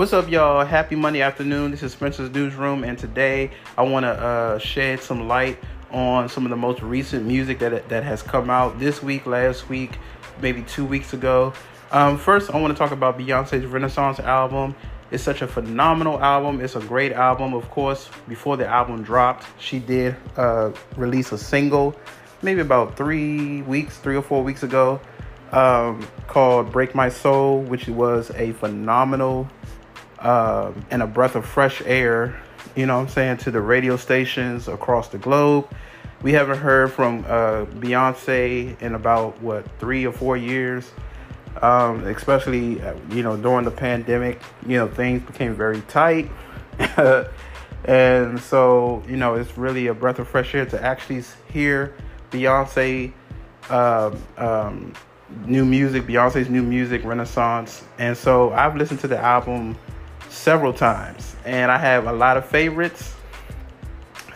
What's up, y'all? Happy Monday afternoon. This is Spencer's Newsroom, and today I want to uh, shed some light on some of the most recent music that that has come out this week, last week, maybe two weeks ago. Um, first, I want to talk about Beyonce's Renaissance album. It's such a phenomenal album. It's a great album. Of course, before the album dropped, she did uh, release a single, maybe about three weeks, three or four weeks ago, um, called "Break My Soul," which was a phenomenal um, and a breath of fresh air, you know I'm saying, to the radio stations across the globe. We haven't heard from uh, Beyonce in about, what, three or four years, um, especially, uh, you know, during the pandemic. You know, things became very tight. and so, you know, it's really a breath of fresh air to actually hear Beyonce. Um, um, new music, Beyonce's new music, Renaissance. And so I've listened to the album several times, and I have a lot of favorites.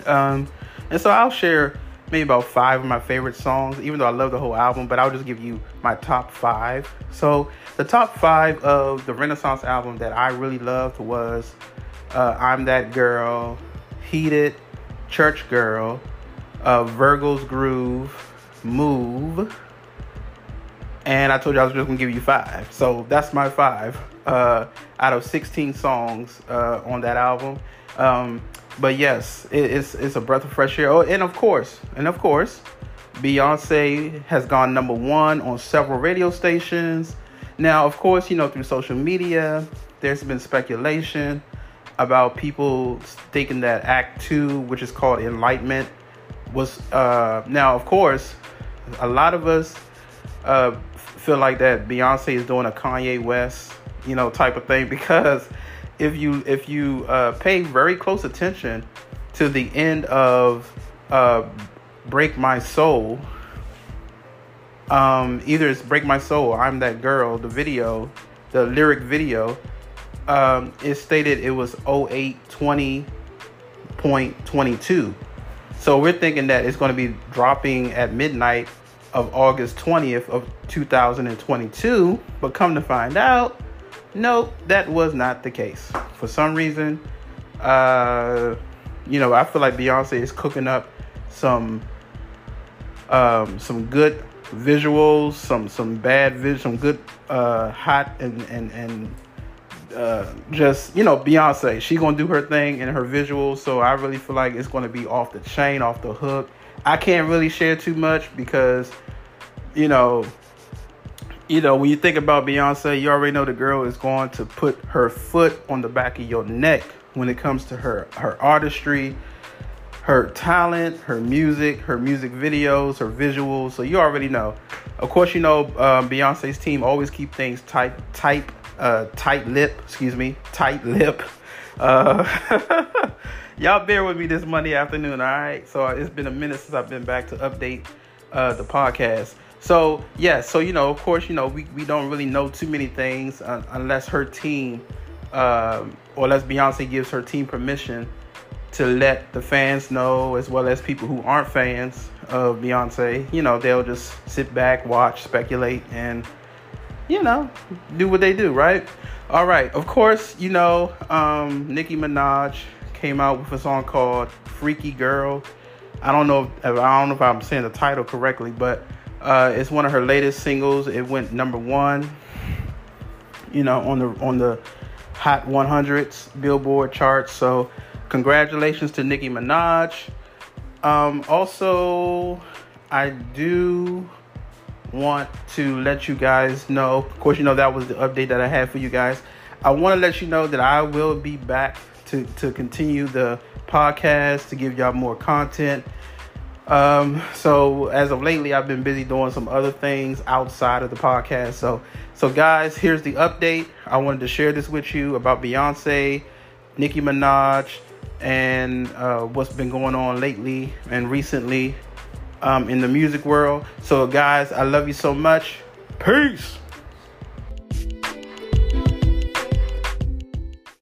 Um, and so I'll share maybe about five of my favorite songs, even though I love the whole album, but I'll just give you my top five. So the top five of the Renaissance album that I really loved was uh, I'm That Girl, Heated, Church Girl, uh, Virgo's Groove, Move, and I told you I was just gonna give you five. So that's my five uh, out of 16 songs uh, on that album. Um, but yes, it, it's it's a breath of fresh air. Oh, and of course, and of course, Beyonce has gone number one on several radio stations. Now, of course, you know through social media, there's been speculation about people thinking that Act Two, which is called Enlightenment, was uh, now. Of course, a lot of us uh, feel like that Beyonce is doing a Kanye West you know, type of thing. Because if you if you uh, pay very close attention to the end of uh, "Break My Soul," um, either it's "Break My Soul" "I'm That Girl," the video, the lyric video, um, it stated it was 0820.22. So we're thinking that it's going to be dropping at midnight of August 20th of 2022, but come to find out, no, that was not the case. For some reason, uh, you know, I feel like Beyonce is cooking up some um, some good visuals, some some bad vis, some good uh, hot and and and uh, just you know Beyonce. She gonna do her thing in her visuals, so I really feel like it's gonna be off the chain, off the hook. I can't really share too much because you know you know, when you think about Beyonce, you already know the girl is going to put her foot on the back of your neck when it comes to her her artistry, her talent, her music, her music videos, her visuals. So you already know. Of course, you know um, Beyonce's team always keep things tight, tight, uh, tight lip. Excuse me, tight lip. Uh, y'all bear with me this Monday afternoon. All right. So it's been a minute since I've been back to update uh, the podcast. So yeah, so you know, of course, you know, we, we don't really know too many things uh, unless her team, um, or unless Beyonce gives her team permission to let the fans know, as well as people who aren't fans of Beyonce. You know, they'll just sit back, watch, speculate, and you know, do what they do, right? All right. Of course, you know, um, Nicki Minaj came out with a song called "Freaky Girl." I don't know. If, I don't know if I'm saying the title correctly, but uh, it's one of her latest singles. It went number one, you know, on the on the Hot 100s Billboard charts. So, congratulations to Nicki Minaj. Um, also, I do want to let you guys know. Of course, you know that was the update that I had for you guys. I want to let you know that I will be back to to continue the podcast to give y'all more content um, so as of lately, I've been busy doing some other things outside of the podcast. So, so guys, here's the update. I wanted to share this with you about Beyonce, Nicki Minaj, and uh, what's been going on lately and recently um, in the music world. So, guys, I love you so much. Peace.